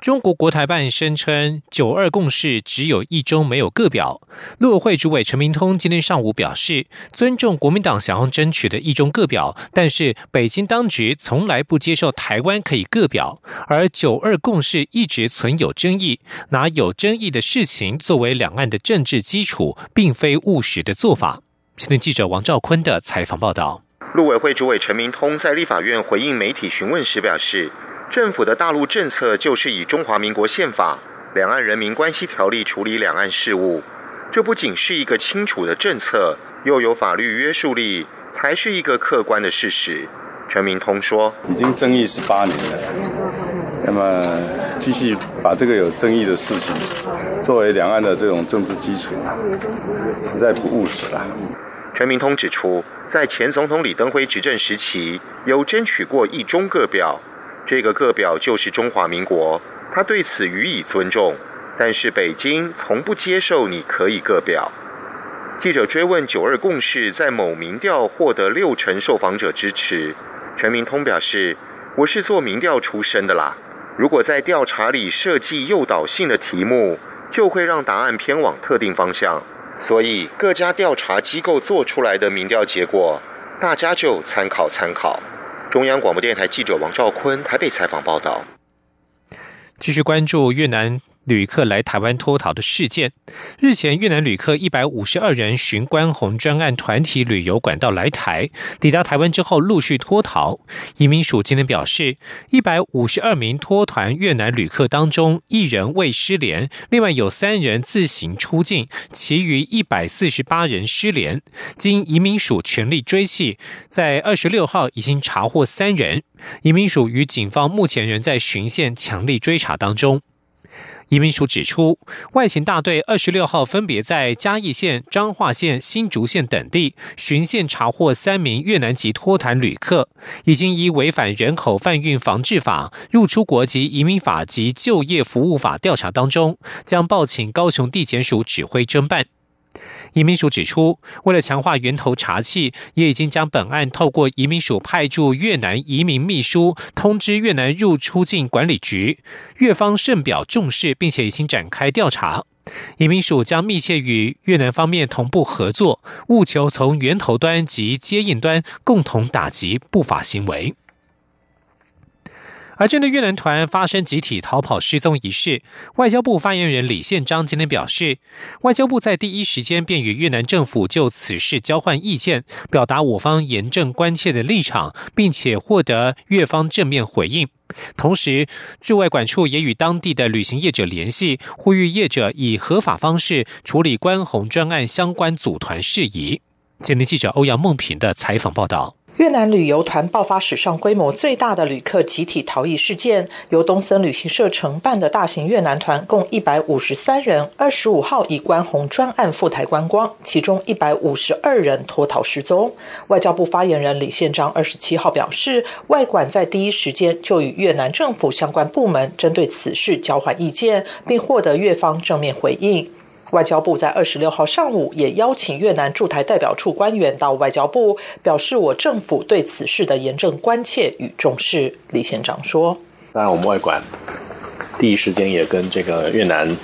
中国国台办声称“九二共识”只有一中没有个表。陆委会主委陈明通今天上午表示，尊重国民党想要争取的一中个表，但是北京当局从来不接受台湾可以个表，而“九二共识”一直存有争议，拿有争议的事情作为两岸的政治基础，并非务实的做法。新闻记者王兆坤的采访报道。陆委会主委陈明通在立法院回应媒体询问时表示。政府的大陆政策就是以中华民国宪法、两岸人民关系条例处理两岸事务，这不仅是一个清楚的政策，又有法律约束力，才是一个客观的事实。陈明通说：“已经争议十八年了，那么继续把这个有争议的事情作为两岸的这种政治基础，实在不务实了。”陈明通指出，在前总统李登辉执政时期，有争取过一中各表。这个个表就是中华民国，他对此予以尊重。但是北京从不接受你可以个表。记者追问“九二共识”在某民调获得六成受访者支持，全民通表示：“我是做民调出身的啦，如果在调查里设计诱导性的题目，就会让答案偏往特定方向。所以各家调查机构做出来的民调结果，大家就参考参考。”中央广播电台记者王兆坤台北采访报道。继续关注越南。旅客来台湾脱逃的事件，日前越南旅客一百五十二人循关红专案团体旅游管道来台，抵达台湾之后陆续脱逃。移民署今天表示，一百五十二名脱团越南旅客当中，一人未失联，另外有三人自行出境，其余一百四十八人失联。经移民署全力追系，在二十六号已经查获三人。移民署与警方目前仍在巡线强力追查当中。移民署指出，外勤大队二十六号分别在嘉义县、彰化县、新竹县等地巡线查获三名越南籍脱团旅客，已经以违反人口贩运防治法、入出国及移民法及就业服务法调查当中，将报请高雄地检署指挥侦办。移民署指出，为了强化源头查缉，也已经将本案透过移民署派驻越南移民秘书通知越南入出境管理局，越方甚表重视，并且已经展开调查。移民署将密切与越南方面同步合作，务求从源头端及接应端共同打击不法行为。而针对越南团发生集体逃跑失踪一事，外交部发言人李宪章今天表示，外交部在第一时间便与越南政府就此事交换意见，表达我方严正关切的立场，并且获得越方正面回应。同时，驻外管处也与当地的旅行业者联系，呼吁业者以合法方式处理关红专案相关组团事宜。今天记者欧阳梦平的采访报道。越南旅游团爆发史上规模最大的旅客集体逃逸事件，由东森旅行社承办的大型越南团共一百五十三人，二十五号以关红专案赴台观光，其中一百五十二人脱逃失踪。外交部发言人李宪章二十七号表示，外管在第一时间就与越南政府相关部门针对此事交换意见，并获得越方正面回应。外交部在二十六号上午也邀请越南驻台代表处官员到外交部，表示我政府对此事的严正关切与重视。李县长说：“当然，我们外管第一时间也跟这个越南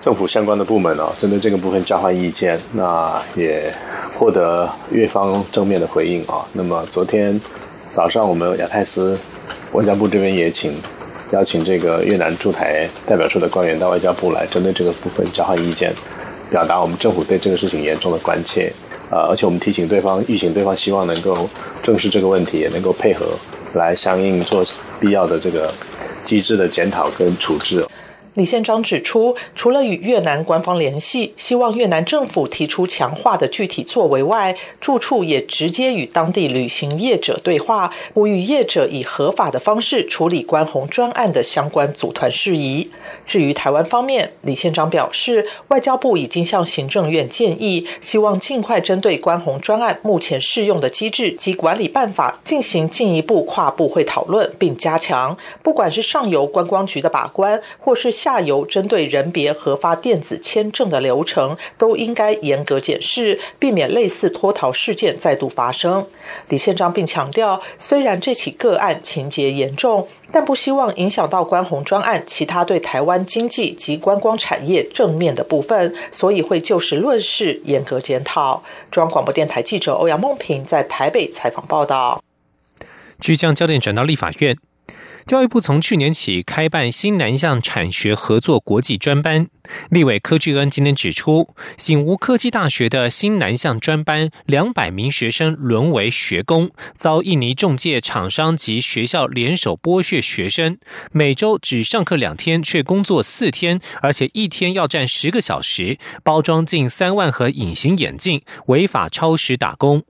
政府相关的部门哦，针对这个部分交换意见，那也获得越方正面的回应啊。那么昨天早上，我们亚太司外交部这边也请。”邀请这个越南驻台代表处的官员到外交部来，针对这个部分交换意见，表达我们政府对这个事情严重的关切。呃，而且我们提醒对方，预警对方希望能够正视这个问题，也能够配合来相应做必要的这个机制的检讨跟处置。李宪章指出，除了与越南官方联系，希望越南政府提出强化的具体作为外，住处也直接与当地旅行业者对话，呼吁业者以合法的方式处理关红专案的相关组团事宜。至于台湾方面，李宪章表示，外交部已经向行政院建议，希望尽快针对关红专案目前适用的机制及管理办法进行进一步跨部会讨论，并加强，不管是上游观光局的把关，或是下游针对人别核发电子签证的流程，都应该严格检视，避免类似脱逃事件再度发生。李宪章并强调，虽然这起个案情节严重，但不希望影响到关红专案其他对台湾经济及观光产业正面的部分，所以会就事论事，严格检讨。中央广播电台记者欧阳梦平在台北采访报道。据将焦点转到立法院。教育部从去年起开办新南向产学合作国际专班，立委柯志恩今天指出，醒吾科技大学的新南向专班两百名学生沦为学工，遭印尼中介厂商及学校联手剥削学生，每周只上课两天，却工作四天，而且一天要站十个小时，包装近三万盒隐形眼镜，违法超时打工。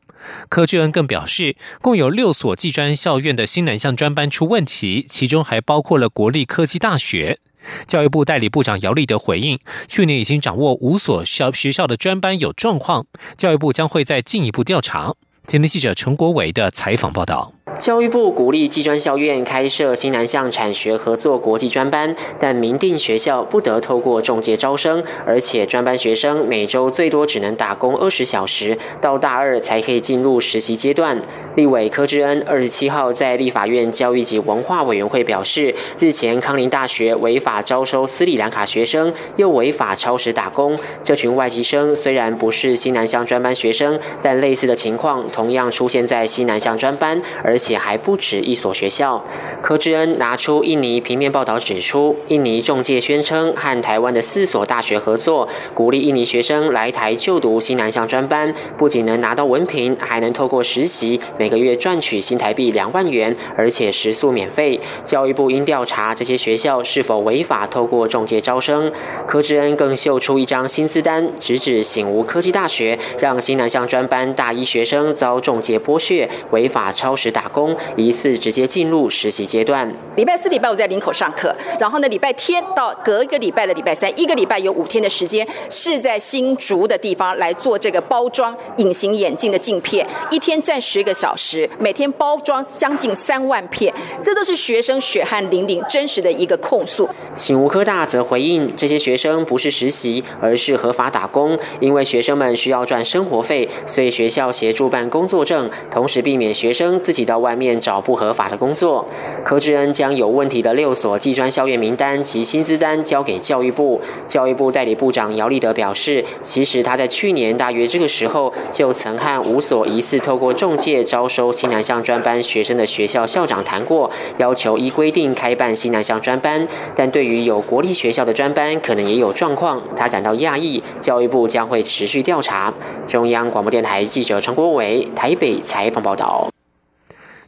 柯志恩更表示，共有六所技专校院的新南向专班出问题，其中还包括了国立科技大学。教育部代理部长姚立德回应，去年已经掌握五所校学校的专班有状况，教育部将会再进一步调查。今天记者陈国伟的采访报道。教育部鼓励技专校院开设新南向产学合作国际专班，但明定学校不得透过中介招生，而且专班学生每周最多只能打工二十小时，到大二才可以进入实习阶段。立委柯志恩二十七号在立法院教育及文化委员会表示，日前康宁大学违法招收斯里兰卡学生，又违法超时打工。这群外籍生虽然不是新南向专班学生，但类似的情况同样出现在新南向专班，而而且还不止一所学校。柯志恩拿出印尼平面报道指出，印尼中介宣称和台湾的四所大学合作，鼓励印尼学生来台就读新南向专班，不仅能拿到文凭，还能透过实习每个月赚取新台币两万元，而且食宿免费。教育部应调查这些学校是否违法透过中介招生。柯志恩更秀出一张薪资单，直指醒吾科技大学让新南向专班大一学生遭中介剥削，违法超时打。工疑似直接进入实习阶段。礼拜四、礼拜五在林口上课，然后呢，礼拜天到隔一个礼拜的礼拜三，一个礼拜有五天的时间是在新竹的地方来做这个包装隐形眼镜的镜片，一天站十个小时，每天包装将近三万片，这都是学生血汗淋漓真实的一个控诉。醒吾科大则回应，这些学生不是实习，而是合法打工，因为学生们需要赚生活费，所以学校协助办工作证，同时避免学生自己到。外面找不合法的工作，柯志恩将有问题的六所技专校院名单及薪资单交给教育部。教育部代理部长姚立德表示，其实他在去年大约这个时候就曾和五所疑似透过中介招收西南向专班学生的学校校长谈过，要求依规定开办西南向专班。但对于有国立学校的专班可能也有状况，他感到讶异。教育部将会持续调查。中央广播电台记者陈国伟台北采访报道。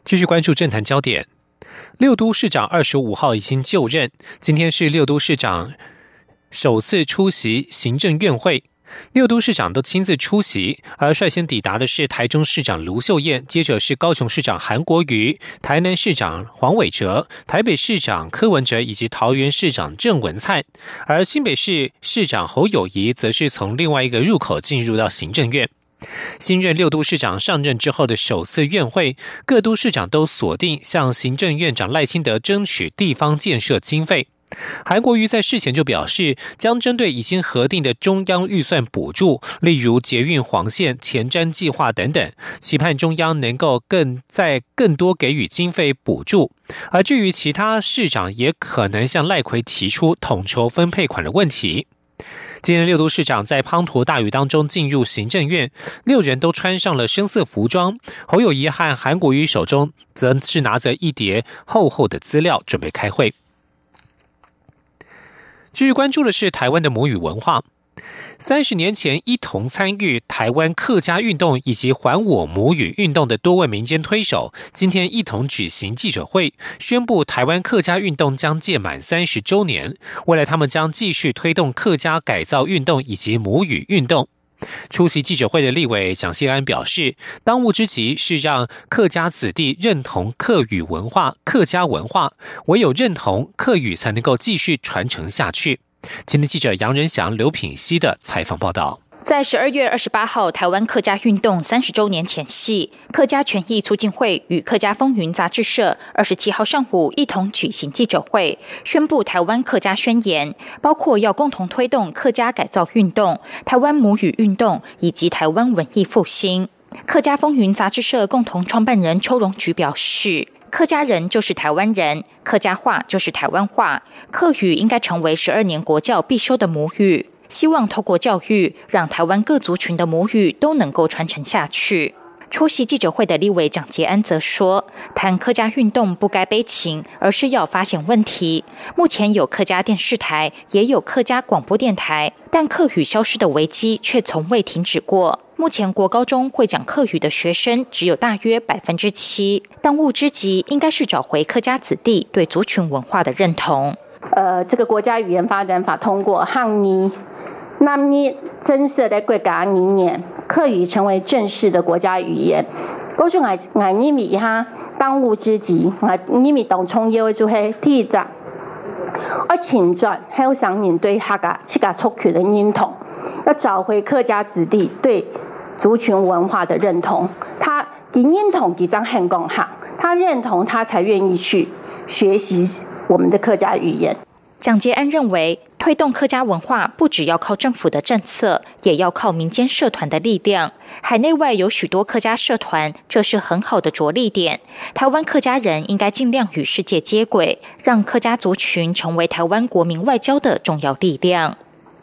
继续关注政坛焦点，六都市长二十五号已经就任，今天是六都市长首次出席行政院会，六都市长都亲自出席，而率先抵达的是台中市长卢秀燕，接着是高雄市长韩国瑜、台南市长黄伟哲、台北市长柯文哲以及桃园市长郑文灿，而新北市市长侯友谊则是从另外一个入口进入到行政院。新任六都市长上任之后的首次院会，各都市长都锁定向行政院长赖清德争取地方建设经费。韩国瑜在事前就表示，将针对已经核定的中央预算补助，例如捷运黄线前瞻计划等等，期盼中央能够更在更多给予经费补助。而至于其他市长，也可能向赖奎提出统筹分配款的问题。今天六都市长在滂沱大雨当中进入行政院，六人都穿上了深色服装。侯友谊和韩国瑜手中则是拿着一叠厚厚的资料，准备开会。继续关注的是台湾的母语文化。三十年前一同参与台湾客家运动以及还我母语运动的多位民间推手，今天一同举行记者会，宣布台湾客家运动将届满三十周年。未来他们将继续推动客家改造运动以及母语运动。出席记者会的立委蒋锡安表示，当务之急是让客家子弟认同客语文化、客家文化，唯有认同客语，才能够继续传承下去。今天记者杨仁祥、刘品熙的采访报道。在十二月二十八号，台湾客家运动三十周年前夕，客家权益促进会与客家风云杂志社二十七号上午一同举行记者会，宣布台湾客家宣言，包括要共同推动客家改造运动、台湾母语运动以及台湾文艺复兴。客家风云杂志社共同创办人邱荣菊表示，客家人就是台湾人，客家话就是台湾话，客语应该成为十二年国教必修的母语。希望透过教育，让台湾各族群的母语都能够传承下去。出席记者会的立委蒋捷安则说：“谈客家运动不该悲情，而是要发现问题。目前有客家电视台，也有客家广播电台，但客语消失的危机却从未停止过。目前国高中会讲客语的学生只有大约百分之七。当务之急，应该是找回客家子弟对族群文化的认同。”呃，这个国家语言发展法通过，汉尼。那尼增设的国家语言，客语成为正式的国家语言。我说我我认为哈，当务之急，我认为当冲要做系第一站，我前转还有想面对客家七家族群的认同，要找回客家子弟对族群文化的认同。他认同几张汉公哈，他认同他才愿意去学习我们的客家语言。蒋捷安认为，推动客家文化不只要靠政府的政策，也要靠民间社团的力量。海内外有许多客家社团，这是很好的着力点。台湾客家人应该尽量与世界接轨，让客家族群成为台湾国民外交的重要力量。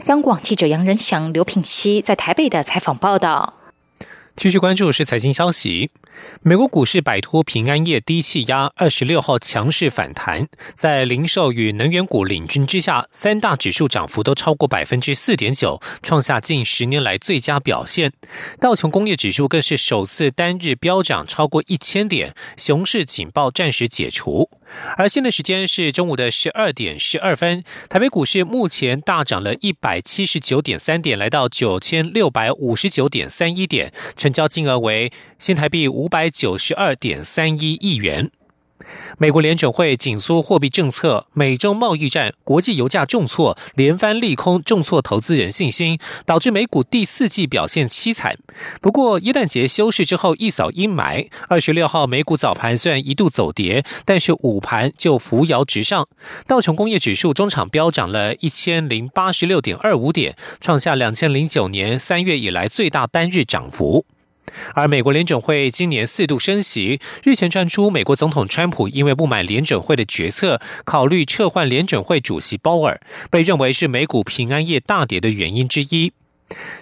央广记者杨仁祥、刘品熙在台北的采访报道。继续关注是财经消息。美国股市摆脱平安夜低气压，二十六号强势反弹，在零售与能源股领军之下，三大指数涨幅都超过百分之四点九，创下近十年来最佳表现。道琼工业指数更是首次单日飙涨超过一千点，熊市警报暂时解除。而现在时间是中午的十二点十二分，台北股市目前大涨了一百七十九点三点，来到九千六百五十九点三一点，成交金额为新台币五。百九十二点三一亿元。美国联准会紧缩货币政策，美中贸易战，国际油价重挫，连番利空重挫投资人信心，导致美股第四季表现凄惨。不过，耶诞节休市之后一扫阴霾，二十六号美股早盘虽然一度走跌，但是午盘就扶摇直上。道琼工业指数中场飙涨了一千零八十六点二五点，创下两千零九年三月以来最大单日涨幅。而美国联准会今年四度升息，日前传出美国总统川普因为不满联准会的决策，考虑撤换联准会主席鲍尔，被认为是美股平安夜大跌的原因之一。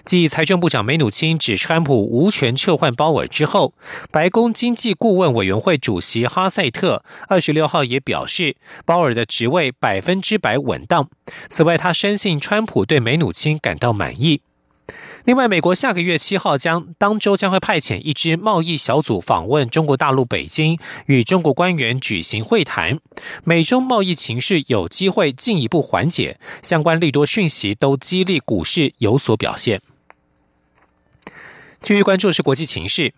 继财政部长梅努钦指川普无权撤换鲍尔之后，白宫经济顾问委员会主席哈塞特二十六号也表示，鲍尔的职位百分之百稳当。此外，他深信川普对梅努钦感到满意。另外，美国下个月七号将当周将会派遣一支贸易小组访问中国大陆北京，与中国官员举行会谈。美中贸易情势有机会进一步缓解，相关利多讯息都激励股市有所表现。继续关注是国际情势，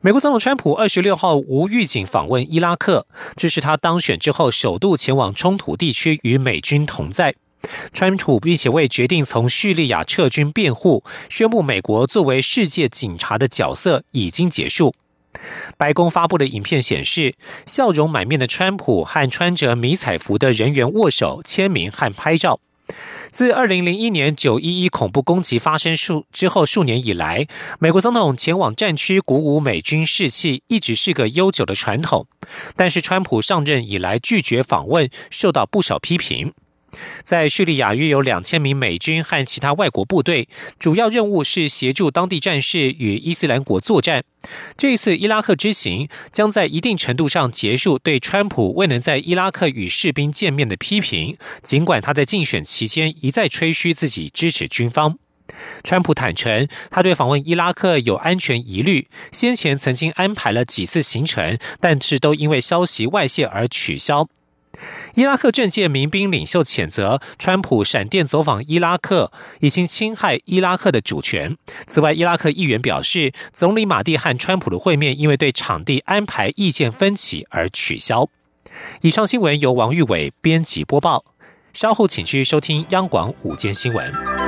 美国总统川普二十六号无预警访问伊拉克，这是他当选之后首度前往冲突地区与美军同在。川普并且为决定从叙利亚撤军辩护，宣布美国作为世界警察的角色已经结束。白宫发布的影片显示，笑容满面的川普和穿着迷彩服的人员握手、签名和拍照。自二零零一年九一一恐怖攻击发生数之后数年以来，美国总统前往战区鼓舞美军士气一直是个悠久的传统。但是，川普上任以来拒绝访问，受到不少批评。在叙利亚约有两千名美军和其他外国部队，主要任务是协助当地战士与伊斯兰国作战。这次伊拉克之行将在一定程度上结束对川普未能在伊拉克与士兵见面的批评，尽管他在竞选期间一再吹嘘自己支持军方。川普坦承，他对访问伊拉克有安全疑虑，先前曾经安排了几次行程，但是都因为消息外泄而取消。伊拉克政界民兵领袖谴责川普闪电走访伊拉克，已经侵害伊拉克的主权。此外，伊拉克议员表示，总理马蒂和川普的会面因为对场地安排意见分歧而取消。以上新闻由王玉伟编辑播报。稍后请去收听央广午间新闻。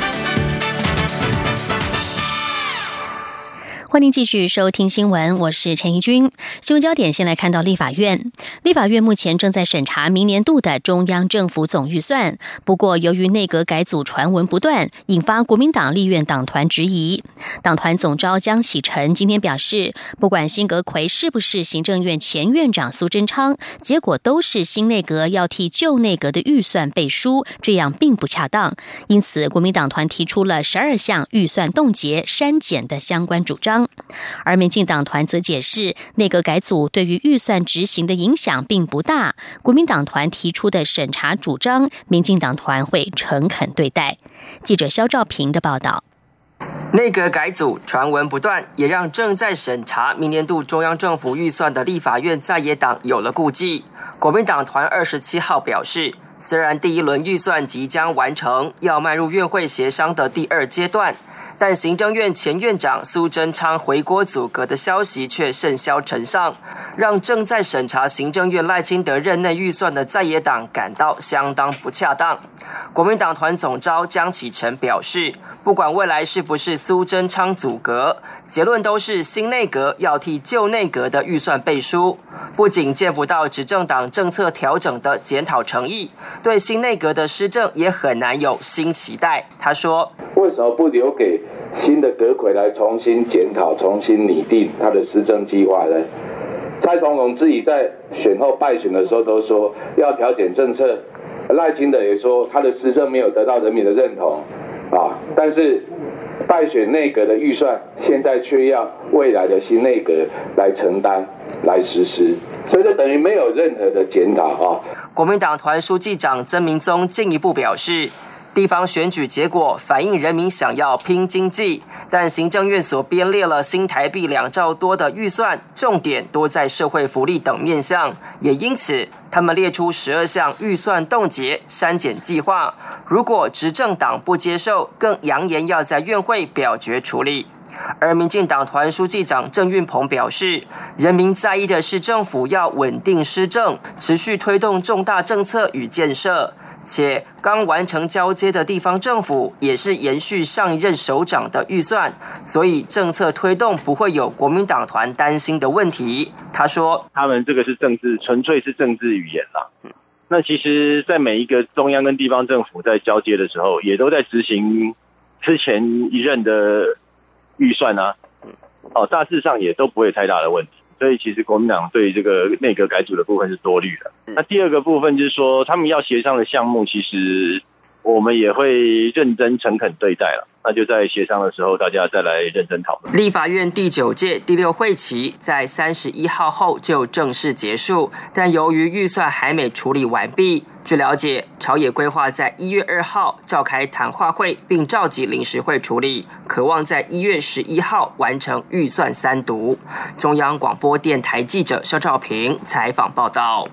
欢迎继续收听新闻，我是陈怡君。新闻焦点先来看到立法院，立法院目前正在审查明年度的中央政府总预算。不过，由于内阁改组传闻不断，引发国民党立院党团质疑。党团总召江启臣今天表示，不管辛格奎是不是行政院前院长苏贞昌，结果都是新内阁要替旧内阁的预算背书，这样并不恰当。因此，国民党团提出了十二项预算冻结、删减的相关主张。而民进党团则解释，内阁改组对于预算执行的影响并不大。国民党团提出的审查主张，民进党团会诚恳对待。记者肖兆平的报道。内阁改组传闻不断，也让正在审查明年度中央政府预算的立法院在野党有了顾忌。国民党团二十七号表示，虽然第一轮预算即将完成，要迈入院会协商的第二阶段。但行政院前院长苏贞昌回国组阁的消息却甚嚣尘上，让正在审查行政院赖清德任内预算的在野党感到相当不恰当。国民党团总召江启臣表示，不管未来是不是苏贞昌组阁，结论都是新内阁要替旧内阁的预算背书，不仅见不到执政党政策调整的检讨诚意，对新内阁的施政也很难有新期待。他说：“为什么不留给？”新的阁魁来重新检讨、重新拟定他的施政计划呢？蔡总统自己在选后败选的时候都说要调整政策，赖清德也说他的施政没有得到人民的认同啊。但是败选内阁的预算现在却要未来的新内阁来承担、来实施，所以就等于没有任何的检讨啊。国民党团书记长曾明宗进一步表示。地方选举结果反映人民想要拼经济，但行政院所编列了新台币两兆多的预算，重点多在社会福利等面向，也因此他们列出十二项预算冻结删减计划。如果执政党不接受，更扬言要在院会表决处理。而民进党团书记长郑运鹏表示，人民在意的是政府要稳定施政，持续推动重大政策与建设。且刚完成交接的地方政府也是延续上一任首长的预算，所以政策推动不会有国民党团担心的问题。他说：“他们这个是政治，纯粹是政治语言啦。那其实，在每一个中央跟地方政府在交接的时候，也都在执行之前一任的预算啊。哦，大致上也都不会太大的问题。”所以其实国民党对这个内阁改组的部分是多虑的。那第二个部分就是说，他们要协商的项目，其实我们也会认真诚恳对待了。那就在协商的时候，大家再来认真讨论。立法院第九届第六会期在三十一号后就正式结束，但由于预算还没处理完毕。据了解，朝野规划在一月二号召开谈话会，并召集临时会处理，渴望在一月十一号完成预算三读。中央广播电台记者肖兆平采访报道。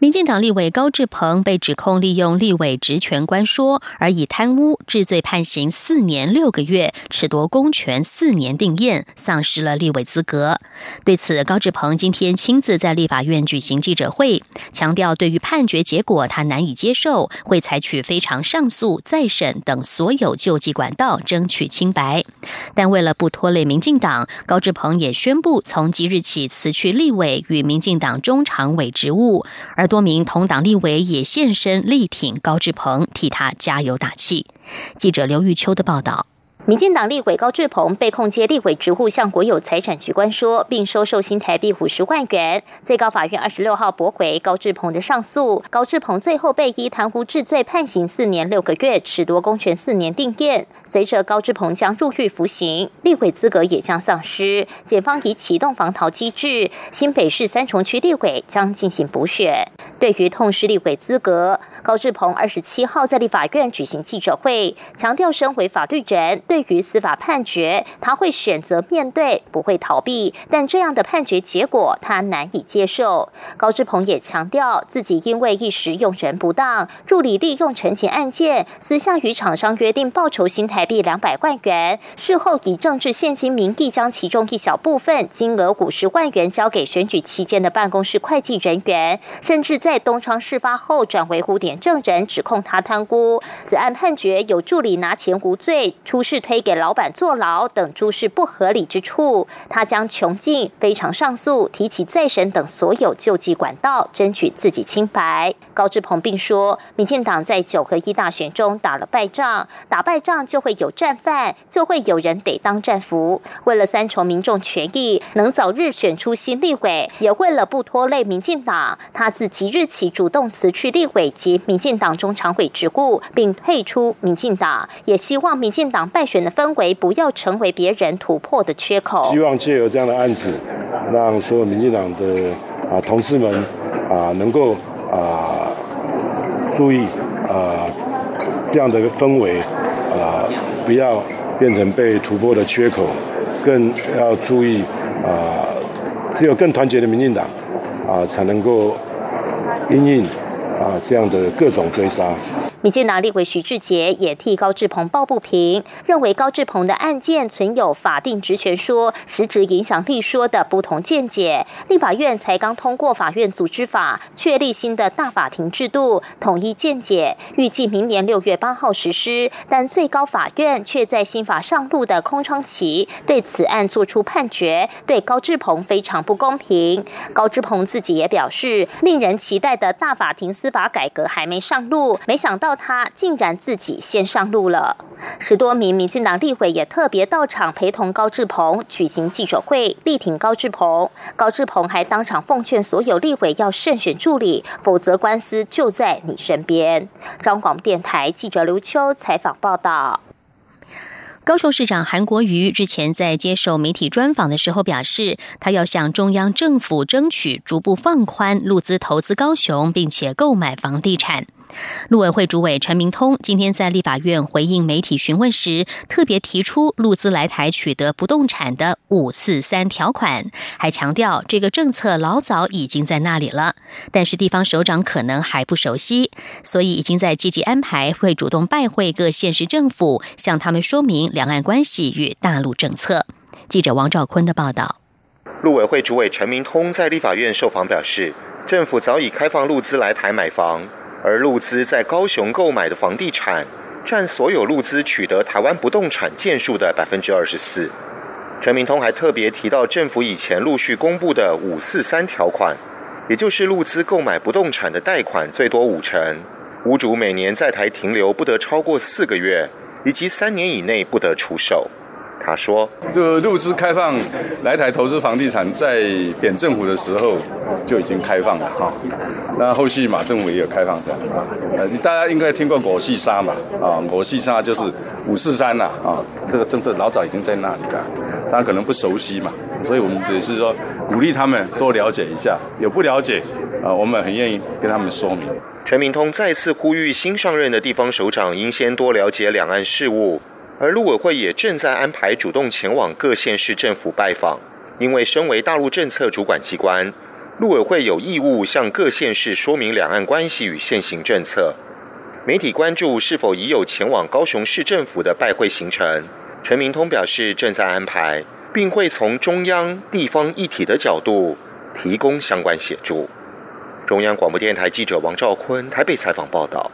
民进党立委高志鹏被指控利用立委职权官说，而以贪污治罪判刑四年六个月，褫夺公权四年定验，丧失了立委资格。对此，高志鹏今天亲自在立法院举行记者会，强调对于判决结果他难以接受，会采取非常上诉、再审等所有救济管道争取清白。但为了不拖累民进党，高志鹏也宣布从即日起辞去立委与民进党中常委职务，而。多名同党立委也现身力挺高志鹏，替他加油打气。记者刘玉秋的报道。民进党立委高志鹏被控接立委职务向国有财产局官说，并收受新台币五十万元。最高法院二十六号驳回高志鹏的上诉，高志鹏最后被依贪污治罪判刑四年六个月，褫夺公权四年定谳。随着高志鹏将入狱服刑，立委资格也将丧失。检方已启动防逃机制，新北市三重区立委将进行补选。对于痛失立委资格，高志鹏二十七号在立法院举行记者会，强调身为法律人。对于司法判决，他会选择面对，不会逃避。但这样的判决结果，他难以接受。高志鹏也强调，自己因为一时用人不当，助理利用陈情案件，私下与厂商约定报酬新台币两百万元，事后以政治现金名义将其中一小部分金额五十万元交给选举期间的办公室会计人员，甚至在东窗事发后转为污点证人，指控他贪污。此案判决有助理拿钱无罪，出示推给老板坐牢等诸事不合理之处，他将穷尽非常上诉、提起再审等所有救济管道，争取自己清白。高志鹏并说，民进党在九合一大选中打了败仗，打败仗就会有战犯，就会有人得当战俘。为了三重民众权益能早日选出新立委，也为了不拖累民进党，他自即日起主动辞去立委及民进党中常委职务，并退出民进党，也希望民进党败。选的氛围不要成为别人突破的缺口。希望借由这样的案子，让所有民进党的啊同事们啊能够啊注意啊这样的氛围啊不要变成被突破的缺口，更要注意啊只有更团结的民进党啊才能够应应啊这样的各种追杀。民进党立委徐志杰也替高志鹏抱不平，认为高志鹏的案件存有法定职权说、实质影响力说的不同见解。立法院才刚通过法院组织法，确立新的大法庭制度，统一见解，预计明年六月八号实施。但最高法院却在新法上路的空窗期，对此案作出判决，对高志鹏非常不公平。高志鹏自己也表示，令人期待的大法庭司法改革还没上路，没想到。他竟然自己先上路了。十多名民进党立委也特别到场陪同高志鹏举行记者会，力挺高志鹏。高志鹏还当场奉劝所有立委要慎选助理，否则官司就在你身边。中广电台记者刘秋采访报道。高雄市长韩国瑜日前在接受媒体专访的时候表示，他要向中央政府争取逐步放宽陆资投资高雄，并且购买房地产。陆委会主委陈明通今天在立法院回应媒体询问时，特别提出陆资来台取得不动产的“五四三”条款，还强调这个政策老早已经在那里了，但是地方首长可能还不熟悉，所以已经在积极安排，会主动拜会各县市政府，向他们说明两岸关系与大陆政策。记者王兆坤的报道。陆委会主委陈明通在立法院受访表示，政府早已开放陆资来台买房。而陆资在高雄购买的房地产，占所有陆资取得台湾不动产件数的百分之二十四。陈明通还特别提到，政府以前陆续公布的“五四三”条款，也就是陆资购买不动产的贷款最多五成，屋主每年在台停留不得超过四个月，以及三年以内不得出售。他说：“这个入资开放来台投资房地产，在扁政府的时候就已经开放了哈。那后续马政府也有开放这样啊。呃，大家应该听过果细沙嘛啊，果细沙就是五四三呐啊。这个政策老早已经在那里了，大家可能不熟悉嘛，所以我们只是说鼓励他们多了解一下。有不了解啊，我们很愿意跟他们说明。”陈明通再次呼吁新上任的地方首长应先多了解两岸事务。而陆委会也正在安排主动前往各县市政府拜访，因为身为大陆政策主管机关，陆委会有义务向各县市说明两岸关系与现行政策。媒体关注是否已有前往高雄市政府的拜会行程，陈明通表示正在安排，并会从中央、地方一体的角度提供相关协助。中央广播电台记者王兆坤台北采访报道。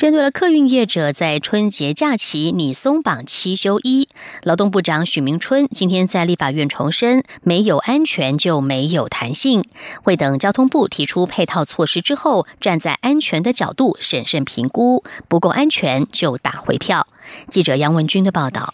针对了客运业者在春节假期拟松绑七休一，劳动部长许明春今天在立法院重申，没有安全就没有弹性，会等交通部提出配套措施之后，站在安全的角度审慎评估，不够安全就打回票。记者杨文军的报道。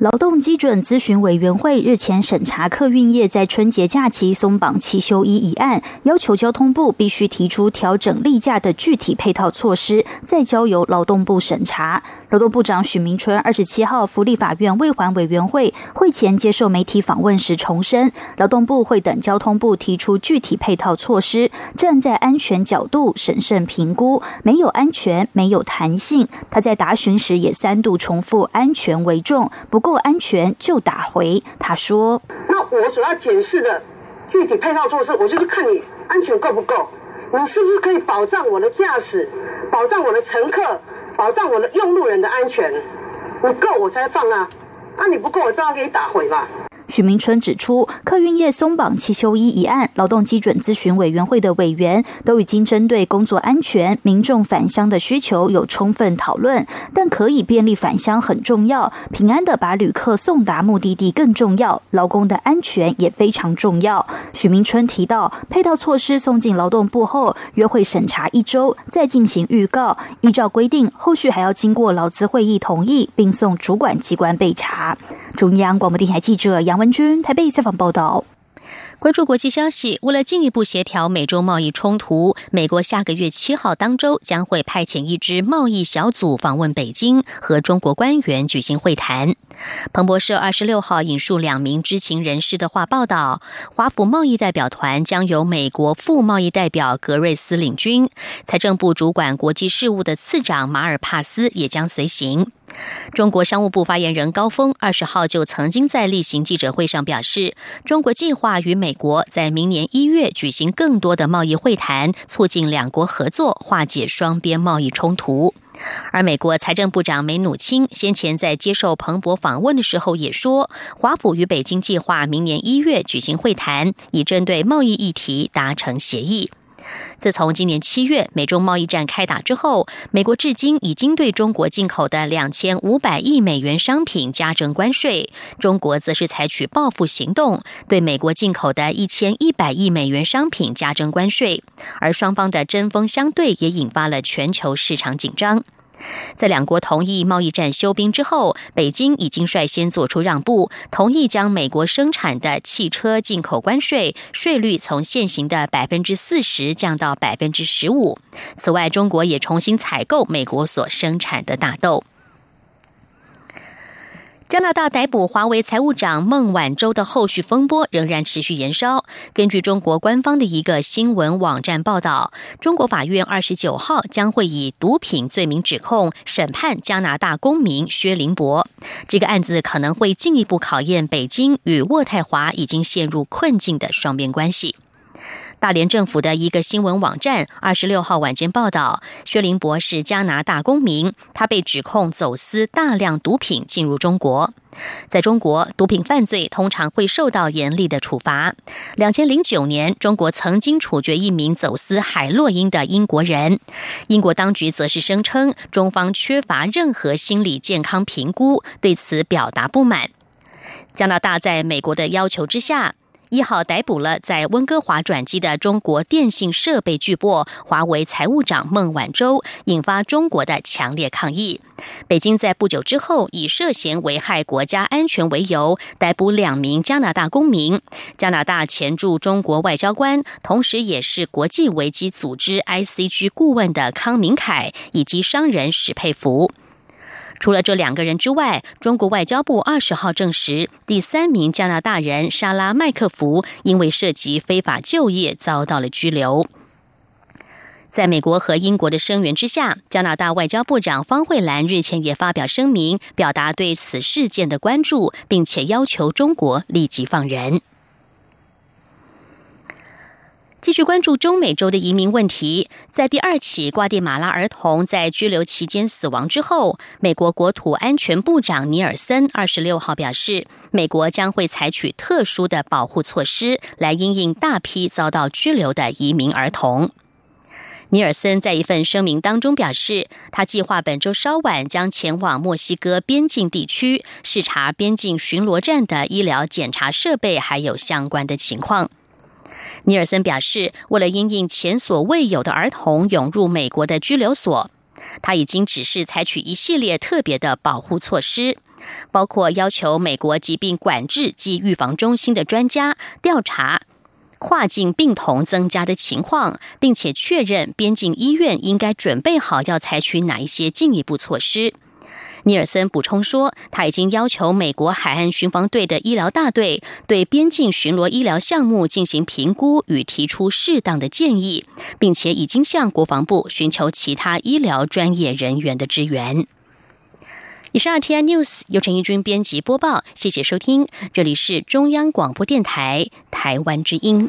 劳动基准咨询委员会日前审查客运业在春节假期松绑七休一一案，要求交通部必须提出调整例假的具体配套措施，再交由劳动部审查。劳动部长许明春二十七号福利法院未还委员会会前接受媒体访问时重申，劳动部会等交通部提出具体配套措施，站在安全角度审慎评估，没有安全没有弹性。他在答询时也三度重复安全为重，不够。安全就打回。他说：“那我主要检视的具体配套措施，我就是看你安全够不够，你是不是可以保障我的驾驶，保障我的乘客，保障我的用路人的安全？你够我才放啊，啊你不够我照样给你打回嘛。”许明春指出，客运业松绑七休一一案，劳动基准咨询委员会的委员都已经针对工作安全、民众返乡的需求有充分讨论，但可以便利返乡很重要，平安的把旅客送达目的地更重要，劳工的安全也非常重要。许明春提到，配套措施送进劳动部后，约会审查一周，再进行预告，依照规定，后续还要经过劳资会议同意，并送主管机关备查。中央广播电台记者杨。文军台北采访报道。关注国际消息，为了进一步协调美洲贸易冲突，美国下个月七号当周将会派遣一支贸易小组访问北京，和中国官员举行会谈。彭博社二十六号引述两名知情人士的话报道，华府贸易代表团将由美国副贸易代表格瑞斯领军，财政部主管国际事务的次长马尔帕斯也将随行。中国商务部发言人高峰二十号就曾经在例行记者会上表示，中国计划与美国在明年一月举行更多的贸易会谈，促进两国合作，化解双边贸易冲突。而美国财政部长梅努钦先前在接受彭博访问的时候也说，华府与北京计划明年一月举行会谈，以针对贸易议题达成协议。自从今年七月美中贸易战开打之后，美国至今已经对中国进口的两千五百亿美元商品加征关税，中国则是采取报复行动，对美国进口的一千一百亿美元商品加征关税，而双方的针锋相对也引发了全球市场紧张。在两国同意贸易战休兵之后，北京已经率先做出让步，同意将美国生产的汽车进口关税税率从现行的百分之四十降到百分之十五。此外，中国也重新采购美国所生产的大豆。加拿大逮捕华为财务长孟晚舟的后续风波仍然持续延烧。根据中国官方的一个新闻网站报道，中国法院二十九号将会以毒品罪名指控审判加拿大公民薛林博。这个案子可能会进一步考验北京与渥太华已经陷入困境的双边关系。大连政府的一个新闻网站二十六号晚间报道，薛林博是加拿大公民，他被指控走私大量毒品进入中国。在中国，毒品犯罪通常会受到严厉的处罚。两千零九年，中国曾经处决一名走私海洛因的英国人。英国当局则是声称，中方缺乏任何心理健康评估，对此表达不满。加拿大在美国的要求之下。一号逮捕了在温哥华转机的中国电信设备巨擘华为财务长孟晚舟，引发中国的强烈抗议。北京在不久之后以涉嫌危害国家安全为由，逮捕两名加拿大公民：加拿大前驻中国外交官，同时也是国际危机组织 ICG 顾问的康明凯，以及商人史佩福。除了这两个人之外，中国外交部二十号证实，第三名加拿大人莎拉麦克福因为涉及非法就业遭到了拘留。在美国和英国的声援之下，加拿大外交部长方慧兰日前也发表声明，表达对此事件的关注，并且要求中国立即放人。继续关注中美洲的移民问题。在第二起瓜地马拉儿童在拘留期间死亡之后，美国国土安全部长尼尔森二十六号表示，美国将会采取特殊的保护措施来应应大批遭到拘留的移民儿童。尼尔森在一份声明当中表示，他计划本周稍晚将前往墨西哥边境地区视察边境巡逻站的医疗检查设备，还有相关的情况。尼尔森表示，为了因应前所未有的儿童涌入美国的拘留所，他已经指示采取一系列特别的保护措施，包括要求美国疾病管制及预防中心的专家调查。跨境病童增加的情况，并且确认边境医院应该准备好要采取哪一些进一步措施。尼尔森补充说，他已经要求美国海岸巡防队的医疗大队对边境巡逻医疗项目进行评估与提出适当的建议，并且已经向国防部寻求其他医疗专业人员的支援。以上 T I News 由陈义军编辑播报，谢谢收听，这里是中央广播电台台湾之音。